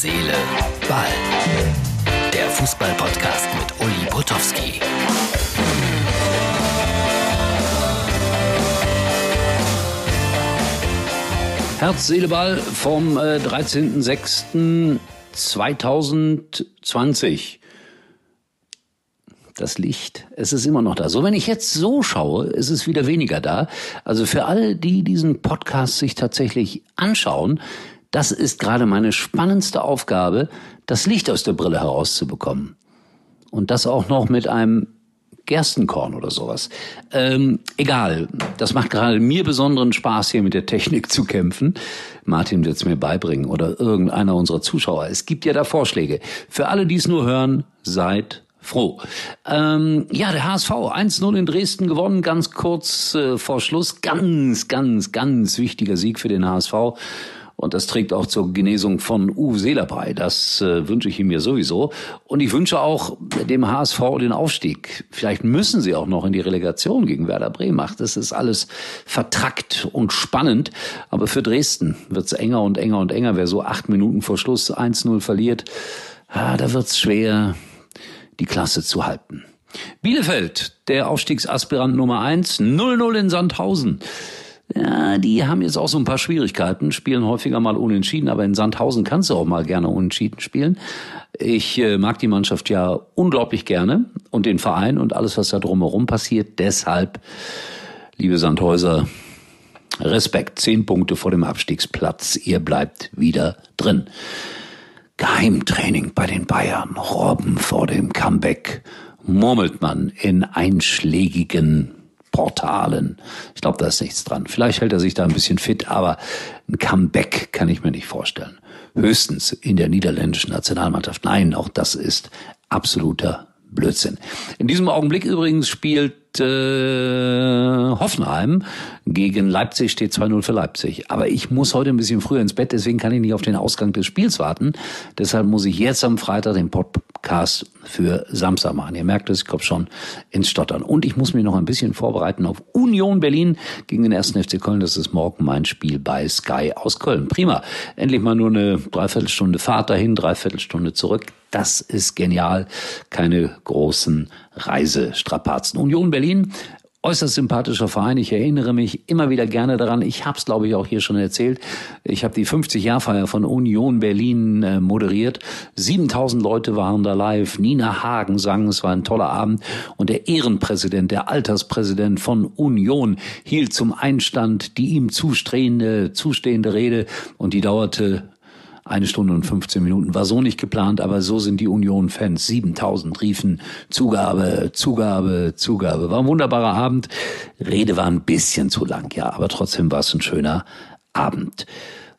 Seele, Ball. Der Fußball-Podcast mit Uli Potowski. Herz, Seele, Ball vom äh, 13.06.2020. Das Licht, es ist immer noch da. So, wenn ich jetzt so schaue, ist es wieder weniger da. Also für alle, die diesen Podcast sich tatsächlich anschauen, das ist gerade meine spannendste Aufgabe, das Licht aus der Brille herauszubekommen. Und das auch noch mit einem Gerstenkorn oder sowas. Ähm, egal, das macht gerade mir besonderen Spaß, hier mit der Technik zu kämpfen. Martin wird es mir beibringen oder irgendeiner unserer Zuschauer. Es gibt ja da Vorschläge. Für alle, die es nur hören, seid froh. Ähm, ja, der HSV 1-0 in Dresden gewonnen, ganz kurz äh, vor Schluss. Ganz, ganz, ganz wichtiger Sieg für den HSV. Und das trägt auch zur Genesung von Uwe Seeler bei. Das äh, wünsche ich ihm mir sowieso. Und ich wünsche auch dem HSV den Aufstieg. Vielleicht müssen sie auch noch in die Relegation gegen Werder Bremen. Das ist alles vertrackt und spannend. Aber für Dresden wird's enger und enger und enger. Wer so acht Minuten vor Schluss 1-0 verliert, ah, da wird's schwer, die Klasse zu halten. Bielefeld, der Aufstiegsaspirant Nummer eins, 0-0 in Sandhausen. Ja, die haben jetzt auch so ein paar Schwierigkeiten, spielen häufiger mal unentschieden, aber in Sandhausen kannst du auch mal gerne unentschieden spielen. Ich äh, mag die Mannschaft ja unglaublich gerne und den Verein und alles, was da drumherum passiert. Deshalb, liebe Sandhäuser, Respekt, zehn Punkte vor dem Abstiegsplatz. Ihr bleibt wieder drin. Geheimtraining bei den Bayern, Robben vor dem Comeback, murmelt man in einschlägigen Portalen. Ich glaube, da ist nichts dran. Vielleicht hält er sich da ein bisschen fit, aber ein Comeback kann ich mir nicht vorstellen. Höchstens in der niederländischen Nationalmannschaft. Nein, auch das ist absoluter Blödsinn. In diesem Augenblick übrigens spielt äh, Hoffenheim gegen Leipzig, steht 2-0 für Leipzig. Aber ich muss heute ein bisschen früher ins Bett, deswegen kann ich nicht auf den Ausgang des Spiels warten. Deshalb muss ich jetzt am Freitag den Podcast für Samstag machen. Ihr merkt es, ich komme schon ins Stottern. Und ich muss mich noch ein bisschen vorbereiten auf Union Berlin gegen den 1. FC Köln. Das ist morgen mein Spiel bei Sky aus Köln. Prima. Endlich mal nur eine Dreiviertelstunde Fahrt dahin, Dreiviertelstunde zurück. Das ist genial. Keine großen Reisestrapazen. Union Berlin äußerst sympathischer Verein. Ich erinnere mich immer wieder gerne daran. Ich habe es, glaube ich, auch hier schon erzählt. Ich habe die 50-Jahr-Feier von Union Berlin äh, moderiert. 7000 Leute waren da live. Nina Hagen sang, es war ein toller Abend. Und der Ehrenpräsident, der Alterspräsident von Union hielt zum Einstand die ihm zustehende, zustehende Rede. Und die dauerte eine Stunde und 15 Minuten war so nicht geplant, aber so sind die Union-Fans. 7000 riefen Zugabe, Zugabe, Zugabe. War ein wunderbarer Abend. Rede war ein bisschen zu lang, ja, aber trotzdem war es ein schöner Abend.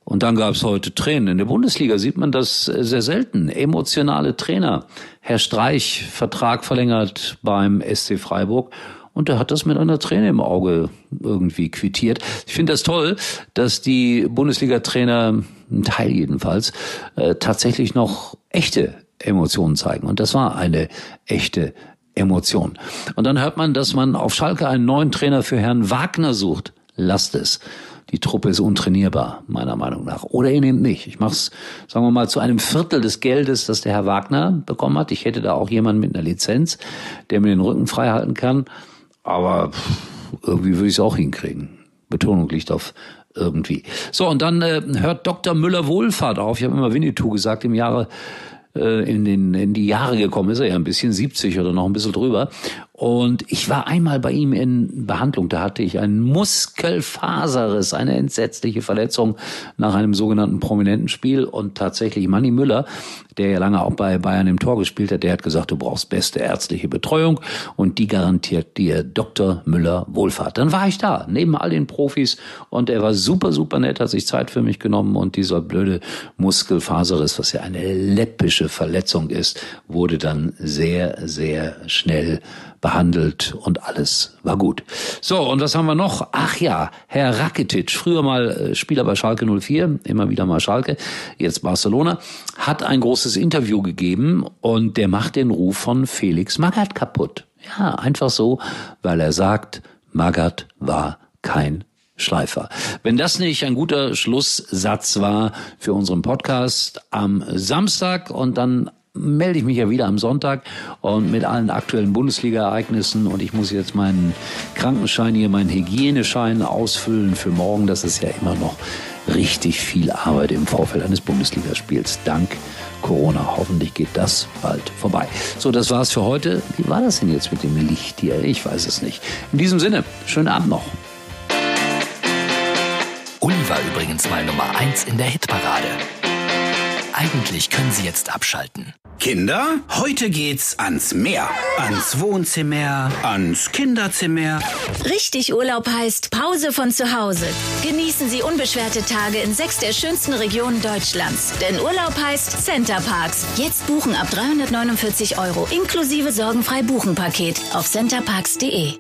Und dann gab es heute Tränen. In der Bundesliga sieht man das sehr selten. Emotionale Trainer. Herr Streich, Vertrag verlängert beim SC Freiburg. Und er hat das mit einer Träne im Auge irgendwie quittiert. Ich finde das toll, dass die Bundesliga-Trainer, ein Teil jedenfalls, äh, tatsächlich noch echte Emotionen zeigen. Und das war eine echte Emotion. Und dann hört man, dass man auf Schalke einen neuen Trainer für Herrn Wagner sucht. Lasst es. Die Truppe ist untrainierbar, meiner Meinung nach. Oder ihr nehmt nicht. Ich mach's, sagen wir mal, zu einem Viertel des Geldes, das der Herr Wagner bekommen hat. Ich hätte da auch jemanden mit einer Lizenz, der mir den Rücken frei halten kann. Aber irgendwie würde ich es auch hinkriegen. Betonung liegt auf irgendwie. So, und dann äh, hört Dr. Müller Wohlfahrt auf. Ich habe immer Winnetou gesagt, im Jahre äh, in, den, in die Jahre gekommen ist er ja ein bisschen 70 oder noch ein bisschen drüber. Und ich war einmal bei ihm in Behandlung, da hatte ich einen Muskelfaserriss, eine entsetzliche Verletzung nach einem sogenannten prominenten Spiel. Und tatsächlich Manny Müller, der ja lange auch bei Bayern im Tor gespielt hat, der hat gesagt, du brauchst beste ärztliche Betreuung und die garantiert dir Dr. Müller Wohlfahrt. Dann war ich da, neben all den Profis und er war super, super nett, hat sich Zeit für mich genommen und dieser blöde Muskelfaserriss, was ja eine läppische Verletzung ist, wurde dann sehr, sehr schnell und alles war gut. So, und was haben wir noch? Ach ja, Herr Rakitic, früher mal äh, Spieler bei Schalke 04, immer wieder mal Schalke, jetzt Barcelona, hat ein großes Interview gegeben und der macht den Ruf von Felix Magath kaputt. Ja, einfach so, weil er sagt, Magath war kein Schleifer. Wenn das nicht ein guter Schlusssatz war für unseren Podcast am Samstag und dann melde ich mich ja wieder am Sonntag und mit allen aktuellen Bundesliga-Ereignissen und ich muss jetzt meinen Krankenschein hier, meinen Hygieneschein ausfüllen für morgen. Das ist ja immer noch richtig viel Arbeit im Vorfeld eines Bundesligaspiels. Dank Corona. Hoffentlich geht das bald vorbei. So, das war's für heute. Wie war das denn jetzt mit dem Licht hier? Ich weiß es nicht. In diesem Sinne, schönen Abend noch. Uli war übrigens mal Nummer 1 in der Hitparade. Eigentlich können Sie jetzt abschalten. Kinder, heute geht's ans Meer, ans Wohnzimmer, ans Kinderzimmer. Richtig Urlaub heißt Pause von zu Hause. Genießen Sie unbeschwerte Tage in sechs der schönsten Regionen Deutschlands. Denn Urlaub heißt Center Parks. Jetzt buchen ab 349 Euro inklusive sorgenfrei Buchen Paket auf centerparks.de.